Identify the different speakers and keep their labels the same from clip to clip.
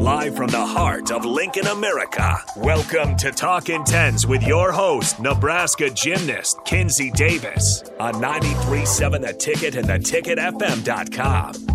Speaker 1: live from the heart of Lincoln, America. Welcome to Talking Tens with your host, Nebraska gymnast Kinsey Davis on 93.7 The Ticket and theticketfm.com.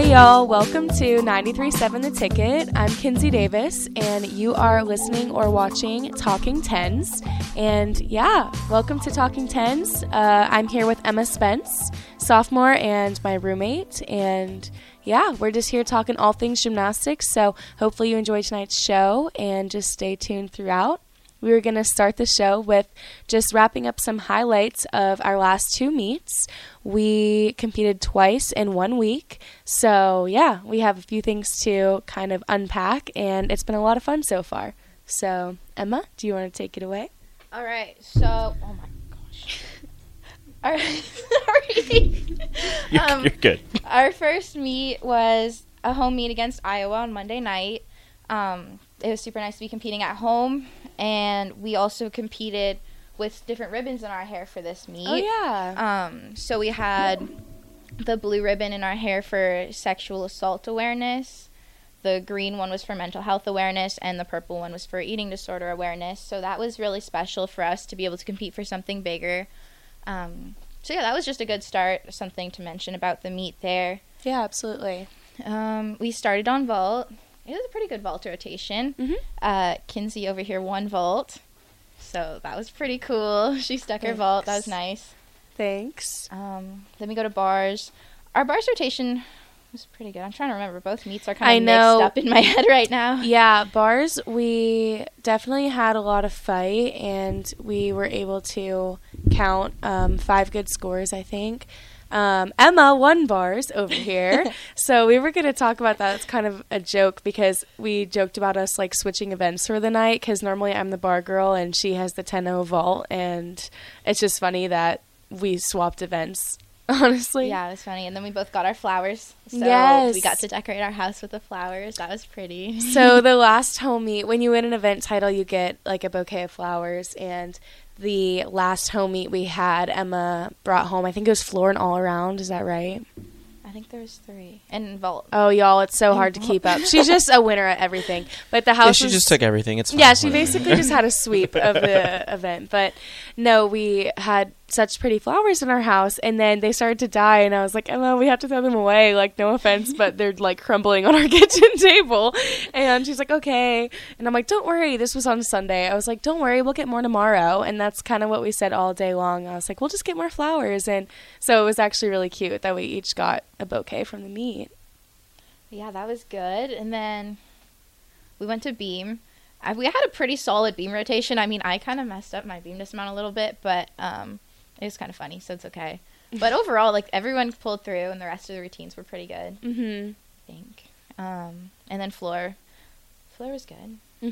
Speaker 2: Hey y'all, welcome to 93.7 The Ticket. I'm Kinsey Davis, and you are listening or watching Talking Tens. And yeah, welcome to Talking Tens. Uh, I'm here with Emma Spence, sophomore, and my roommate. And yeah, we're just here talking all things gymnastics. So hopefully you enjoy tonight's show and just stay tuned throughout we were going to start the show with just wrapping up some highlights of our last two meets. We competed twice in one week. So, yeah, we have a few things to kind of unpack, and it's been a lot of fun so far. So, Emma, do you want to take it away?
Speaker 3: All right. So, oh my gosh. All right. Sorry.
Speaker 4: You're, um, you're good.
Speaker 3: Our first meet was a home meet against Iowa on Monday night. Um, it was super nice to be competing at home and we also competed with different ribbons in our hair for this meet.
Speaker 2: Oh yeah.
Speaker 3: Um, so we had the blue ribbon in our hair for sexual assault awareness. The green one was for mental health awareness, and the purple one was for eating disorder awareness. So that was really special for us to be able to compete for something bigger. Um, so yeah, that was just a good start. Something to mention about the meet there.
Speaker 2: Yeah, absolutely.
Speaker 3: Um, we started on vault it was a pretty good vault rotation.
Speaker 2: Mm-hmm.
Speaker 3: Uh, Kinsey over here one vault, so that was pretty cool. She stuck Thanks. her vault. That was nice.
Speaker 2: Thanks.
Speaker 3: Um, then we go to bars. Our bars rotation was pretty good. I'm trying to remember. Both meets are kind of mixed up in my head right now.
Speaker 2: Yeah, bars. We definitely had a lot of fight, and we were able to count um, five good scores. I think. Um, Emma won bars over here. so we were going to talk about that. It's kind of a joke because we joked about us like switching events for the night because normally I'm the bar girl and she has the 10 0 vault. And it's just funny that we swapped events. Honestly,
Speaker 3: yeah, it was funny, and then we both got our flowers. So yes. we got to decorate our house with the flowers. That was pretty.
Speaker 2: so the last home meet, when you win an event title, you get like a bouquet of flowers, and the last home meet we had, Emma brought home. I think it was floor and all around. Is that right?
Speaker 3: I think there was three and vault.
Speaker 2: Oh, y'all, it's so hard to keep up. She's just a winner at everything. But the house. Yeah,
Speaker 4: she
Speaker 2: was,
Speaker 4: just took everything. It's fine.
Speaker 2: yeah. She basically just had a sweep of the event. But no, we had such pretty flowers in our house and then they started to die and I was like, Emma, we have to throw them away. Like, no offense, but they're like crumbling on our kitchen table. And she's like, okay. And I'm like, don't worry. This was on Sunday. I was like, don't worry, we'll get more tomorrow. And that's kind of what we said all day long. I was like, we'll just get more flowers. And so it was actually really cute that we each got a bouquet from the meet.
Speaker 3: Yeah, that was good. And then we went to Beam. We had a pretty solid beam rotation. I mean, I kind of messed up my beam dismount a little bit, but um, it was kind of funny, so it's okay. But overall, like everyone pulled through, and the rest of the routines were pretty good.
Speaker 2: Mm-hmm.
Speaker 3: I think. Um, and then floor, floor was good.
Speaker 2: Mm-hmm.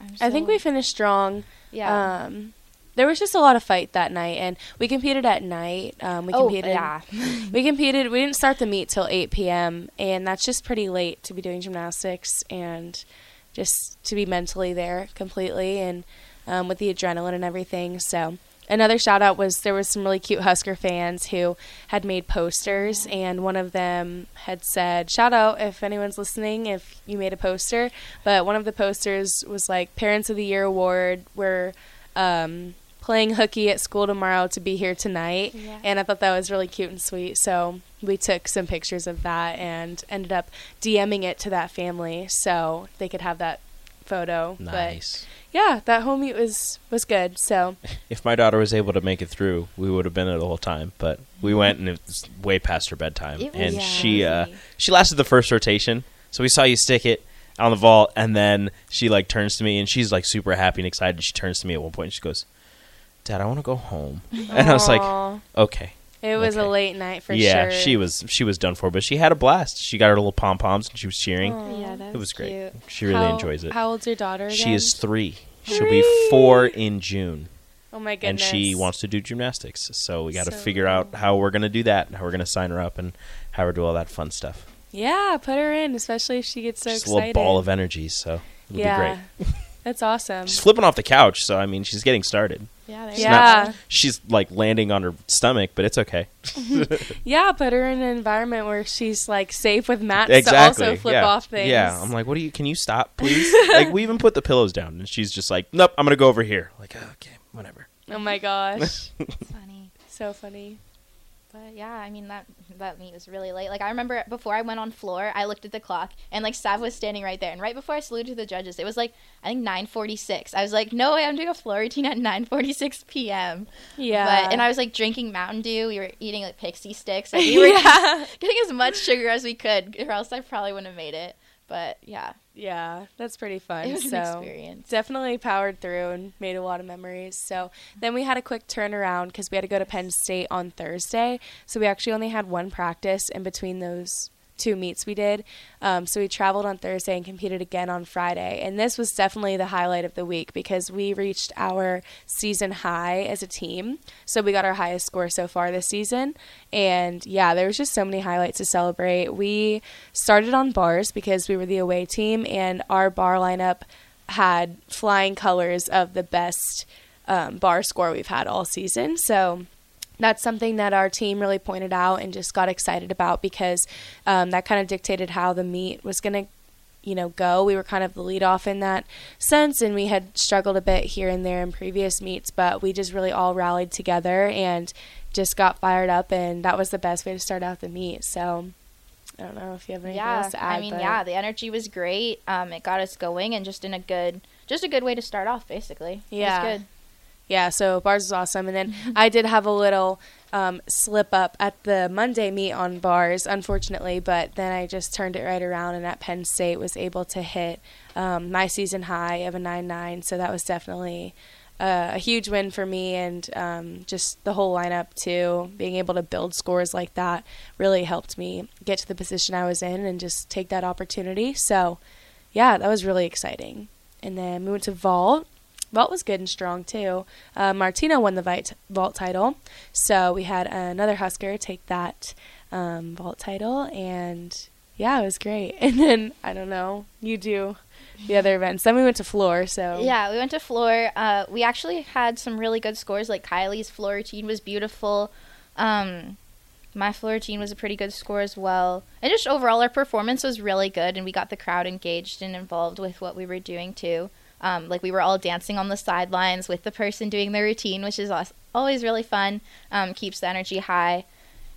Speaker 2: I, think. So I think we finished strong.
Speaker 3: Yeah.
Speaker 2: Um, there was just a lot of fight that night, and we competed at night. Um, we
Speaker 3: oh,
Speaker 2: competed.
Speaker 3: yeah.
Speaker 2: we competed. We didn't start the meet till 8 p.m., and that's just pretty late to be doing gymnastics and just to be mentally there completely and um, with the adrenaline and everything. So another shout out was there was some really cute Husker fans who had made posters, and one of them had said, "Shout out if anyone's listening, if you made a poster." But one of the posters was like Parents of the Year award. We're um, playing hooky at school tomorrow to be here tonight,
Speaker 3: yeah.
Speaker 2: and I thought that was really cute and sweet. So we took some pictures of that and ended up DMing it to that family so they could have that photo.
Speaker 4: Nice.
Speaker 2: But yeah, that home meet was was good. So
Speaker 4: if my daughter was able to make it through, we would have been there the whole time. But we went and it was way past her bedtime, and
Speaker 3: yeah.
Speaker 4: she uh, she lasted the first rotation. So we saw you stick it on the vault, and then she like turns to me and she's like super happy and excited. She turns to me at one point and she goes, "Dad, I want to go home," and I was like, "Okay."
Speaker 2: It was
Speaker 4: okay.
Speaker 2: a late night for
Speaker 4: yeah,
Speaker 2: sure.
Speaker 4: Yeah, she was she was done for, but she had a blast. She got her little pom poms and she was cheering.
Speaker 3: Aww. Yeah, that
Speaker 4: it was great.
Speaker 3: Cute.
Speaker 4: She really
Speaker 2: how,
Speaker 4: enjoys it.
Speaker 2: How old's your daughter? Again?
Speaker 4: She is three.
Speaker 2: three.
Speaker 4: She'll be four in June.
Speaker 2: Oh my goodness!
Speaker 4: And she wants to do gymnastics, so we got to
Speaker 2: So
Speaker 4: figure out how we're gonna do that, how we're gonna sign her up, and how we're do all that fun stuff.
Speaker 2: Yeah, put her in, especially if she gets so
Speaker 4: She's
Speaker 2: excited.
Speaker 4: a little ball of energy, so it'll
Speaker 2: yeah,
Speaker 4: be great.
Speaker 2: That's awesome.
Speaker 4: She's flipping off the couch, so I mean, she's getting started.
Speaker 3: Yeah, there
Speaker 4: She's
Speaker 2: Yeah.
Speaker 3: go.
Speaker 4: She's like landing on her stomach, but it's okay. Mm-hmm.
Speaker 2: Yeah, put her in an environment where she's like safe with mats
Speaker 4: exactly.
Speaker 2: to also flip
Speaker 4: yeah.
Speaker 2: off things.
Speaker 4: Yeah. I'm like, what do you? Can you stop, please? like, we even put the pillows down, and she's just like, nope, I'm gonna go over here. Like, "Oh, okay, whatever.
Speaker 2: oh my gosh,
Speaker 3: funny.
Speaker 2: so funny.
Speaker 3: But yeah, I mean that that meet was really late. Like I remember before I went on floor, I looked at the clock and like Sav was standing right there. And right before I saluted the judges, it was like I think 9:46. I was like, "No way, I'm doing a floor routine at 9:46 p.m."
Speaker 2: Yeah,
Speaker 3: But and I was like drinking Mountain Dew. We were eating like pixie sticks. Like, we were
Speaker 2: yeah,
Speaker 3: getting as much sugar as we could, or else I probably wouldn't have made it. But yeah,
Speaker 2: yeah, that's pretty fun.
Speaker 3: it was
Speaker 2: so
Speaker 3: an experience.
Speaker 2: definitely powered through and made a lot of memories. So then we had a quick turnaround because we had to go to Penn State on Thursday. So we actually only had one practice in between those two meets we did. Um, so we traveled on Thursday and competed again on Friday. And this was definitely the highlight of the week because we reached our season high as a team. So we got our highest score so far this season. And yeah, there was just so many highlights to celebrate. We started on bars because we were the away team, and our bar lineup had flying colors of the best um, bar score we've had all season. So that's something that our team really pointed out and just got excited about because um, that kind of dictated how the meet was going to you know go we were kind of the lead off in that sense and we had struggled a bit here and there in previous meets but we just really all rallied together and just got fired up and that was the best way to start out the meet so i don't know if you have anything
Speaker 3: yeah,
Speaker 2: else to add
Speaker 3: I mean,
Speaker 2: but-
Speaker 3: yeah, the energy was great. Um, it got us going and just in a good, just a good way to start off, basically.
Speaker 2: Yeah.
Speaker 3: it was good.
Speaker 2: Yeah, so bars was awesome. And then I did have a little um, slip up at the Monday meet on bars, unfortunately, but then I just turned it right around and at Penn State was able to hit um, my season high of a 9 9. So that was definitely uh, a huge win for me and um, just the whole lineup, too. Being able to build scores like that really helped me get to the position I was in and just take that opportunity. So, yeah, that was really exciting. And then we went to Vault. Vault was good and strong too. Uh, Martina won the Vault title, so we had another Husker take that um, Vault title, and yeah, it was great. And then I don't know, you do the other events. Then we went to floor, so
Speaker 3: Yeah, we went to floor. Uh, we actually had some really good scores. Like Kylie's floor routine was beautiful. Um, my floor routine was a pretty good score as well. And just overall, our performance was really good, and we got the crowd engaged and involved with what we were doing too. Um, like we were all dancing on the sidelines with the person doing the routine, which is always really fun. Um, keeps the energy high.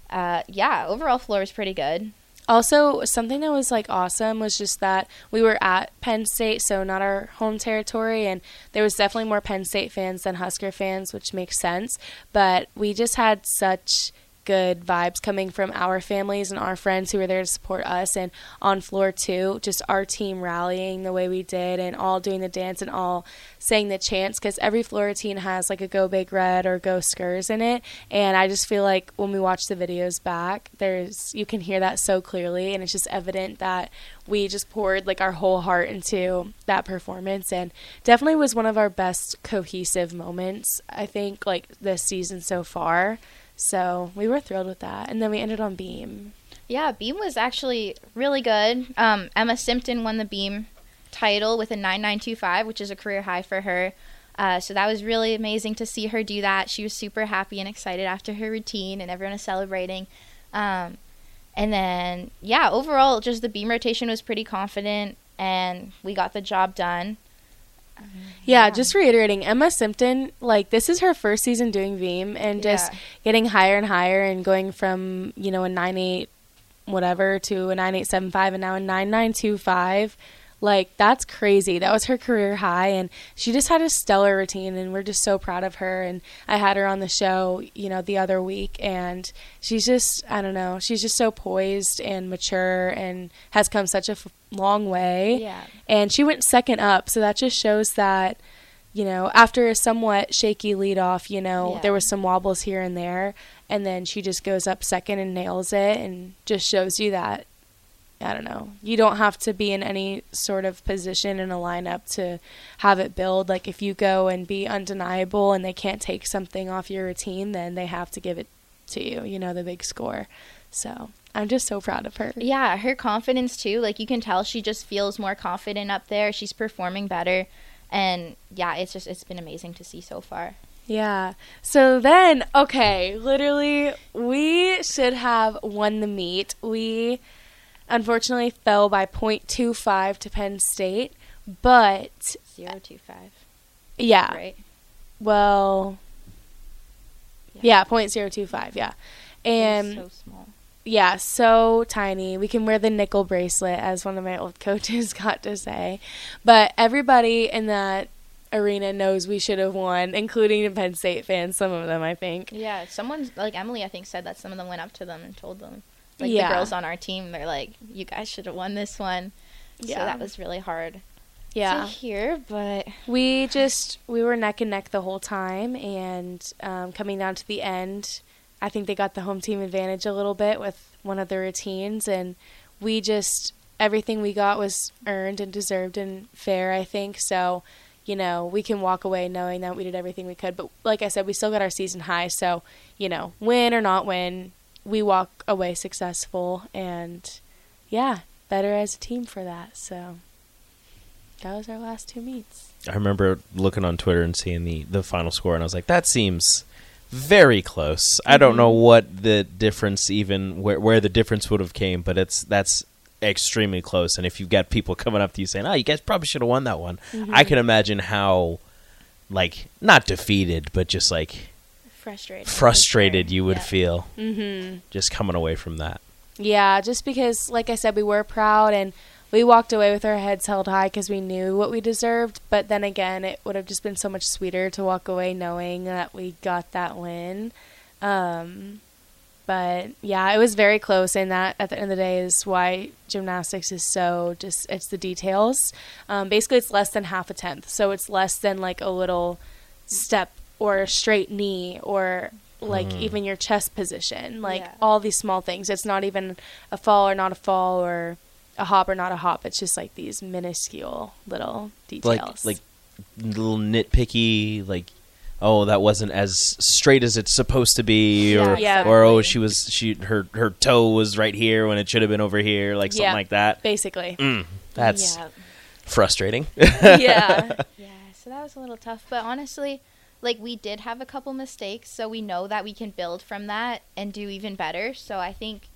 Speaker 3: Uh, yeah, overall floor was pretty good.
Speaker 2: Also, something that was like awesome was just that we were at Penn State, so not our home territory, and there was definitely more Penn State fans than Husker fans, which makes sense. But we just had such good vibes coming from our families and our friends who were there to support us and on floor too just our team rallying the way we did and all doing the dance and all saying the chants because every floor routine has like a go big red or go Huskers in it. And i just feel like when we watch the videos back there's you can hear that so clearly. And it's just evident that we just poured like our whole heart into that performance. And definitely was one of our best cohesive moments i think like this season so far so we were thrilled with that. And then we ended on Beam.
Speaker 3: Yeah, Beam was actually really good. Um, Emma Simpson won the Beam title with a 9925, which is a career high for her. Uh, so that was really amazing to see her do that. She was super happy and excited after her routine, and everyone was celebrating. Um, and then, yeah, overall, just the beam rotation was pretty confident, and we got the job done.
Speaker 2: Yeah, just reiterating, Emma Simpson, like this is her first season doing beam and just
Speaker 3: Yeah.
Speaker 2: getting higher and higher and going from, you know, a nine eight whatever to a nine eight seven five and now a nine nine two five. Like that's crazy. That was her career high and she just had a stellar routine and we're just so proud of her and I had her on the show, you know, the other week and she's just I don't know, she's just so poised and mature and has come such a f- long way
Speaker 3: Yeah.
Speaker 2: and she went second up so that just shows that you know after a somewhat shaky lead off you know
Speaker 3: Yeah.
Speaker 2: there was some wobbles here and there and then she just goes up second and nails it and just shows you that i don't know you don't have to be in any sort of position in a lineup to have it build like if you go and be undeniable and they can't take something off your routine then they have to give it to you you know the big score so i'm just so proud of her
Speaker 3: Yeah, her confidence too. Like you can tell she just feels more confident up there. She's performing better. And yeah, it's just it's been amazing to see so far.
Speaker 2: Yeah. So then, okay, literally, we should have won the meet. We unfortunately fell by 0.25 to Penn State, but
Speaker 3: Zero two five.
Speaker 2: yeah,
Speaker 3: Right.
Speaker 2: well, yeah, 0.025, yeah. And
Speaker 3: so small.
Speaker 2: yeah, so tiny. We can wear the nickel bracelet, as one of my old coaches got to say. But everybody in that arena knows we should have won, including the Penn State fans, some of them, I think.
Speaker 3: Yeah, someone like Emily, I think, said that some of them went up to them and told them, like
Speaker 2: Yeah.
Speaker 3: the girls on our team, they're like, "You guys should have won this one."
Speaker 2: Yeah.
Speaker 3: So that was really hard
Speaker 2: Yeah.
Speaker 3: to hear, but
Speaker 2: We just we were neck and neck the whole time, and um, coming down to the end, I think they got the home team advantage a little bit with one of the routines, and we just everything we got was earned and deserved and fair. I think so. You know, we can walk away knowing that we did everything we could. But like I said, we still got our season high. So you know, win or not win, we walk away successful, and yeah, better as a team for that. So that was our last two meets.
Speaker 4: I remember looking on Twitter and seeing the, the final score, and I was like, that seems very close. I don't know mm-hmm. what the difference even where where the difference would have came, but it's that's extremely close. And if you've got people coming up to you saying, "Oh, you guys probably should have won that one," I mm-hmm. can imagine how like not defeated, but just like
Speaker 3: frustrated.
Speaker 4: frustrated you would
Speaker 3: Yeah.
Speaker 4: feel
Speaker 2: Mm-hmm.
Speaker 4: just coming away from that.
Speaker 2: Yeah, just because, like I said, we were proud and we walked away with our heads held high because we knew what we deserved. But then again, it would have just been so much sweeter to walk away knowing that we got that win. Um, but yeah, it was very close, and that at the end of the day is why gymnastics is so just it's the details. Um, basically, it's less than half a tenth, so it's less than like a little step or a straight knee or like even your chest position, like
Speaker 3: Yeah.
Speaker 2: all these small things. It's not even a fall or not a fall or a hop or not a hop. It's just like these minuscule little details.
Speaker 4: Like like little nitpicky like oh that wasn't as straight as it's supposed to be or
Speaker 2: Yeah.
Speaker 4: or oh she was she her her toe was right here when it should have been over here like something
Speaker 2: Yeah.
Speaker 4: like that.
Speaker 2: basically.
Speaker 4: Mm, that's
Speaker 3: yeah.
Speaker 4: frustrating.
Speaker 2: yeah.
Speaker 3: Yeah, so that was a little tough, but honestly, like we did have a couple mistakes, so we know that we can build from that and do even better. So I think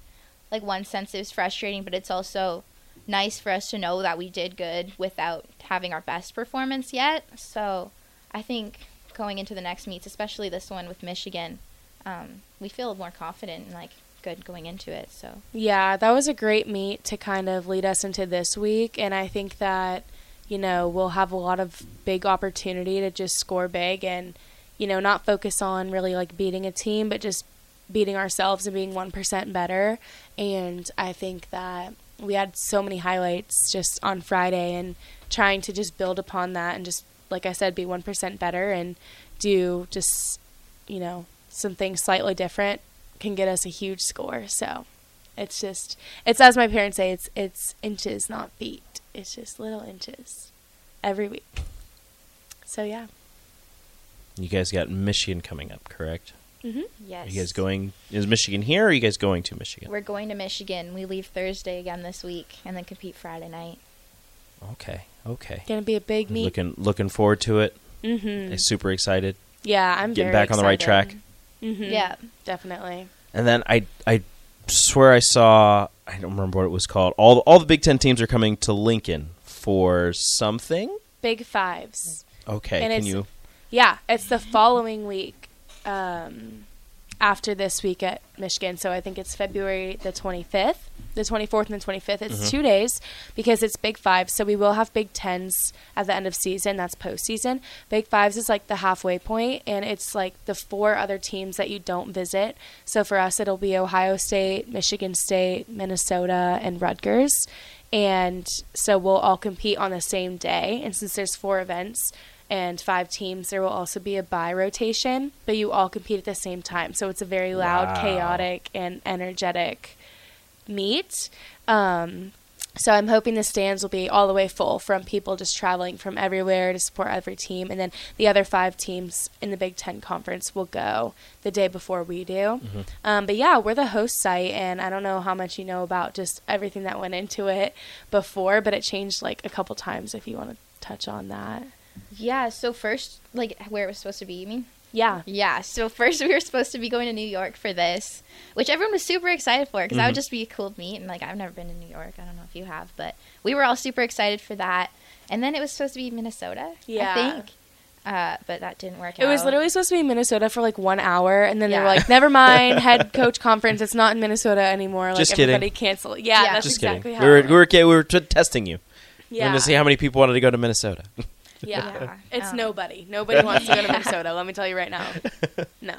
Speaker 3: like one sense it was frustrating, but it's also nice for us to know that we did good without having our best performance yet. So I think going into the next meets, especially this one with Michigan, um, we feel more confident and like good going into it. So
Speaker 2: Yeah, that was a great meet to kind of lead us into this week. And I think that, you know, we'll have a lot of big opportunity to just score big and, you know, not focus on really like beating a team, but just beating ourselves and being 1% better. And I think that we had so many highlights just on Friday and trying to just build upon that and just, like I said, be 1% better and do just, you know, some things slightly different can get us a huge score. So it's just it's as my parents say, it's it's inches, not feet. It's just little inches every week. So yeah.
Speaker 4: you guys got Michigan coming up, correct?
Speaker 2: Mm-hmm.
Speaker 3: yes,
Speaker 4: Are you guys going is Michigan here or are you guys going to Michigan?
Speaker 3: We're going to Michigan. We leave Thursday again this week, and then compete Friday night.
Speaker 4: Okay. Okay.
Speaker 2: Gonna be a big meet.
Speaker 4: Looking looking forward to it.
Speaker 2: mm-hmm.
Speaker 4: Super excited.
Speaker 2: Yeah, I'm
Speaker 4: Getting
Speaker 2: very
Speaker 4: back on the right track.
Speaker 2: Mm-hmm.
Speaker 3: Yeah,
Speaker 2: definitely.
Speaker 4: And then I I swear I saw I don't remember what it was called. All all the Big Ten teams are coming to Lincoln for something.
Speaker 2: Big fives.
Speaker 4: Okay,
Speaker 2: And
Speaker 4: can you?
Speaker 2: Yeah, it's the following week um, after this week at Michigan. So I think it's February the 25th, the 24th and the 25th. It's
Speaker 4: Mhm.
Speaker 2: two days because it's Big Five. So we will have Big Tens at the end of season. That's postseason. Big Fives is like the halfway point, and it's like the four other teams that you don't visit. So for us, it'll be Ohio State, Michigan State, Minnesota, and Rutgers. And so we'll all compete on the same day. And since there's four events, and five teams. There will also be a bye rotation, but you all compete at the same time. So it's a very loud,
Speaker 4: Wow.
Speaker 2: chaotic, and energetic meet. Um, so I'm hoping the stands will be all the way full from people just traveling from everywhere to support every team, and then the other five teams in the Big Ten conference will go the day before we do. Um, but yeah, we're the host site, and I don't know how much you know about just everything that went into it before, but it changed like a couple times. If you want to touch on that.
Speaker 3: Yeah. So first, like where it was supposed to be, you mean?
Speaker 2: Yeah.
Speaker 3: Yeah, so first we were supposed to be going to New York for this, which everyone was super excited for because that would just be a cool meet. And like, I've never been to New York. I don't know if you have, but we were all super excited for that. And then it was supposed to be Minnesota,
Speaker 2: Yeah.
Speaker 3: I think. Uh, but that didn't work
Speaker 2: It
Speaker 3: out.
Speaker 2: was literally supposed to be Minnesota for like one hour, and then they were like, "Never mind, head coach conference. It's not in Minnesota anymore." Like
Speaker 4: Just kidding.
Speaker 2: everybody canceled. Yeah,
Speaker 3: Yeah.
Speaker 2: that's
Speaker 4: Just
Speaker 2: exactly
Speaker 4: kidding.
Speaker 2: how.
Speaker 4: We were
Speaker 2: it
Speaker 4: we were we were t- testing you. We
Speaker 2: yeah.
Speaker 4: wanted to see how many people wanted to go to Minnesota.
Speaker 2: yeah.
Speaker 3: Yeah.
Speaker 2: It's
Speaker 3: Um,
Speaker 2: nobody. Nobody wants to go to Minnesota. Let me tell you right now. No.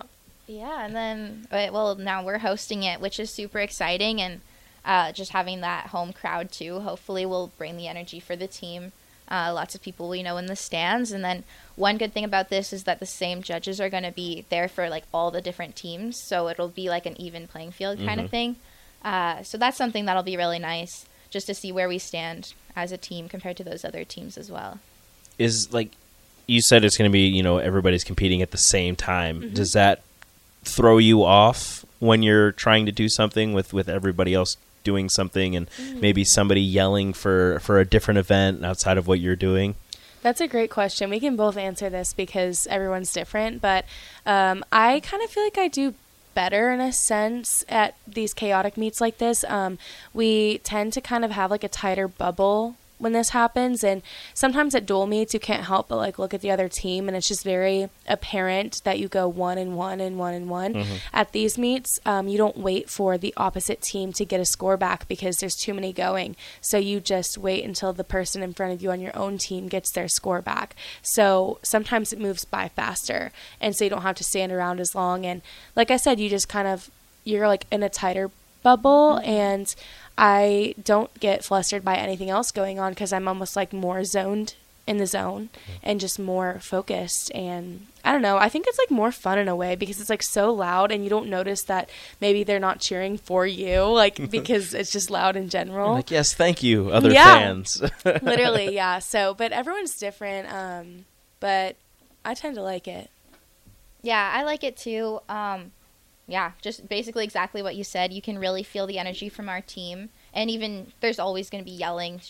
Speaker 3: Yeah, and then but, well, now we're hosting it, which is super exciting, and uh, just having that home crowd too. Hopefully, will bring the energy for the team. Uh, lots of people we know in the stands, and then one good thing about this is that the same judges are going to be there for like all the different teams, so it'll be like an even playing field kind
Speaker 4: Mhm.
Speaker 3: of thing. Uh, so that's something that'll be really nice, just to see where we stand as a team compared to those other teams as well.
Speaker 4: Is like you said, it's going to be you know everybody's competing at the same time.
Speaker 2: Mm-hmm.
Speaker 4: Does that throw you off when you're trying to do something with with everybody else doing something and
Speaker 2: Mm.
Speaker 4: maybe somebody yelling for for a different event outside of what you're doing?
Speaker 2: That's a great question. We can both answer this because everyone's different, but um, I kind of feel like I do better in a sense at these chaotic meets like this. Um, we tend to kind of have like a tighter bubble when this happens, and sometimes at dual meets you can't help but like look at the other team, and it's just very apparent that you go one and one and one and one. At these meets, um, you don't wait for the opposite team to get a score back because there's too many going. So you just wait until the person in front of you on your own team gets their score back. So sometimes it moves by faster, and so you don't have to stand around as long. And like I said, you just kind of you're like in a tighter bubble, and I don't get flustered by anything else going on because I'm almost like more zoned in the zone and just more focused and I don't know I think it's like more fun in a way because it's like so loud and you don't notice that maybe they're not cheering for you like because it's just loud in general
Speaker 4: Like yes, thank you, other
Speaker 2: Yeah.
Speaker 4: fans.
Speaker 2: literally yeah so but everyone's different um but I tend to like it
Speaker 3: Yeah, I like it too. Um, yeah, just basically exactly what you said. You can really feel the energy from our team, and even there's always going to be yelling,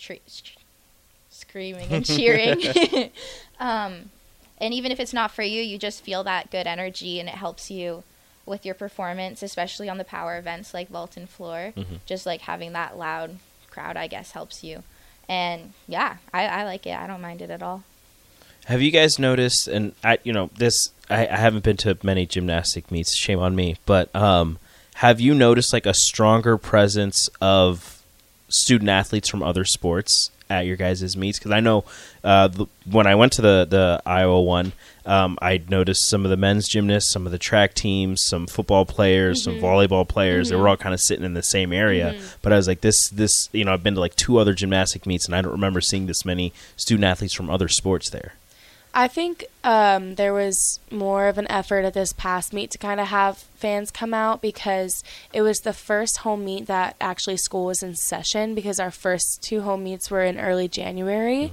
Speaker 3: screaming, and cheering. um, and even if it's not for you, you just feel that good energy, and it helps you with your performance, especially on the power events like vault and floor. Just like having that loud crowd, I guess, helps you. And yeah, I, I like it. I don't mind it at all.
Speaker 4: Have you guys noticed? And I, you know, this I, I haven't been to many gymnastic meets. Shame on me. But um, have you noticed like a stronger presence of student athletes from other sports at your guys' meets? Because I know uh, the, when I went to the the Iowa one, um, I noticed some of the men's gymnasts, some of the track teams, some football players, some volleyball players. They were all kind of sitting in the same area. But I was like, this this you know, I've been to like two other gymnastic meets, and I don't remember seeing this many student athletes from other sports there.
Speaker 2: I think um, there was more of an effort at this past meet to kind of have fans come out because it was the first home meet that actually school was in session because our first two home meets were in early January.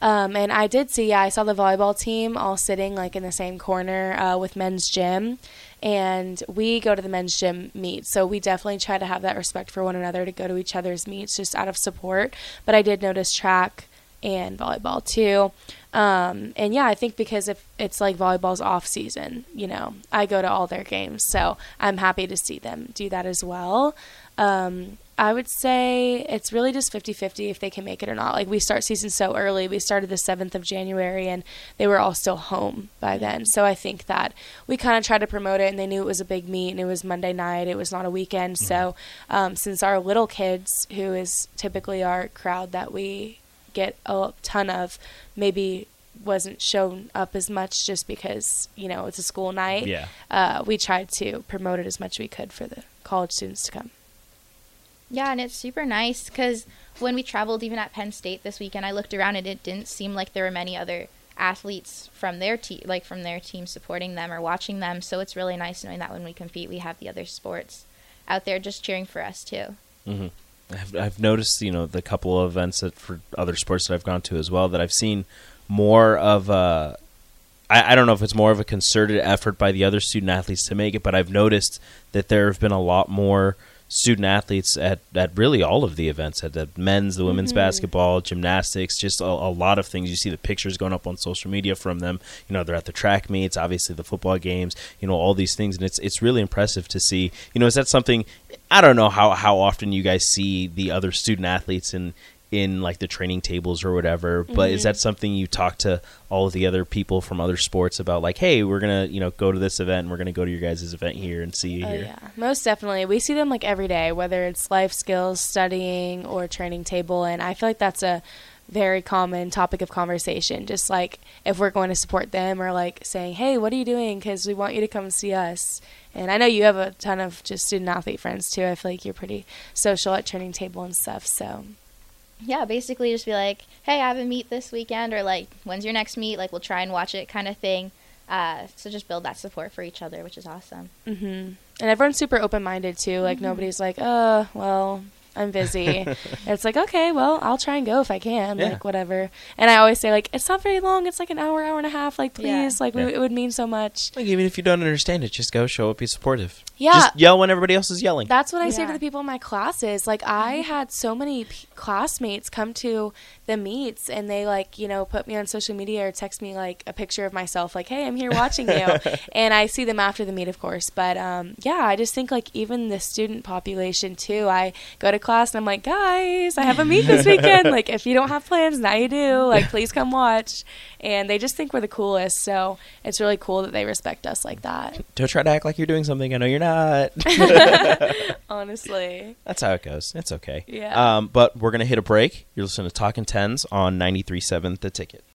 Speaker 2: Um, and I did see, yeah, I saw the volleyball team all sitting like in the same corner uh, with men's gym. And we go to the men's gym meet. So we definitely try to have that respect for one another to go to each other's meets just out of support. But I did notice track and volleyball too. Um, and yeah, I think because if it's like volleyball's off season, you know, I go to all their games, so I'm happy to see them do that as well. Um, I would say it's really just 50-50 if they can make it or not. Like we start season so early. We started the 7th of January and they were all still home by then. So I think that we kind of tried to promote it and they knew it was a big meet and it was Monday night. It was not a weekend. So um, since our little kids, who is typically our crowd that we get a ton of maybe wasn't shown up as much just because you know it's a school night
Speaker 4: Yeah.
Speaker 2: uh, we tried to promote it as much as we could for the college students to come
Speaker 3: Yeah, and it's super nice because when we traveled, even at Penn State this weekend, I looked around and it didn't seem like there were many other athletes from their team, like from their team, supporting them or watching them. So it's really nice knowing that when we compete, we have the other sports out there just cheering for us too.
Speaker 4: I've, I've noticed, you know, the couple of events that for other sports that I've gone to as well that I've seen more of a. I, I don't know if it's more of a concerted effort by the other student athletes to make it, but I've noticed that there have been a lot more student athletes at, at really all of the events at the men's, the women's mm-hmm. basketball, gymnastics, just a, a lot of things. You see the pictures going up on social media from them. You know, they're at the track meets, obviously the football games, you know, all these things. And it's, it's really impressive to see. You know, is that something, I don't know how, how often you guys see the other student athletes in, in like the training tables or whatever but is mm-hmm. that something you talk to all of the other people from other sports about like hey we're gonna you know go to this event and we're gonna go to your guys' event here and see you
Speaker 2: Oh,
Speaker 4: here
Speaker 2: yeah, most definitely. We see them like every day, whether it's life skills, studying, or training table. And I feel like that's a very common topic of conversation. Just like if we're going to support them or like saying, hey, what are you doing? Because we want you to come see us. And I know you have a ton of just student athlete friends too. I feel like you're pretty social at training table and stuff. So,
Speaker 3: Yeah, basically just be like, hey, I have a meet this weekend, or like, when's your next meet? Like, we'll try and watch it, kind of thing. Uh, so just build that support for each other, which is awesome.
Speaker 2: hmm and everyone's super open minded too. Like nobody's like, uh, well, I'm busy. it's like, okay, well, I'll try and go if I can,
Speaker 4: Yeah.
Speaker 2: like whatever. And I always say, like, it's not very long. It's like an hour, hour and a half. Like,
Speaker 3: Yeah.
Speaker 2: please, like,
Speaker 4: Yeah.
Speaker 2: we, it would mean so much.
Speaker 4: like even if you don't understand it just go show up be supportive
Speaker 2: Yeah.
Speaker 4: just yell when everybody else is yelling
Speaker 2: That's what I say to the people in my classes. Like, I had so many p- classmates come to the meets and they, like, you know, put me on social media or text me, like, a picture of myself, like, hey, I'm here watching you. and I see them after the meet, of course. But, um, yeah, I just think, like, even the student population, too. I go to class and I'm like, guys, I have a meet this weekend. like, if you don't have plans, now you do. Like, please come watch. And they just think we're the coolest. So it's really cool that they respect us like that,
Speaker 4: don't try to act like you're doing something i know you're not
Speaker 2: honestly.
Speaker 4: that's how it goes it's okay
Speaker 2: Yeah.
Speaker 4: um, but we're gonna hit a break you're listening to talking tens on 93.7 the ticket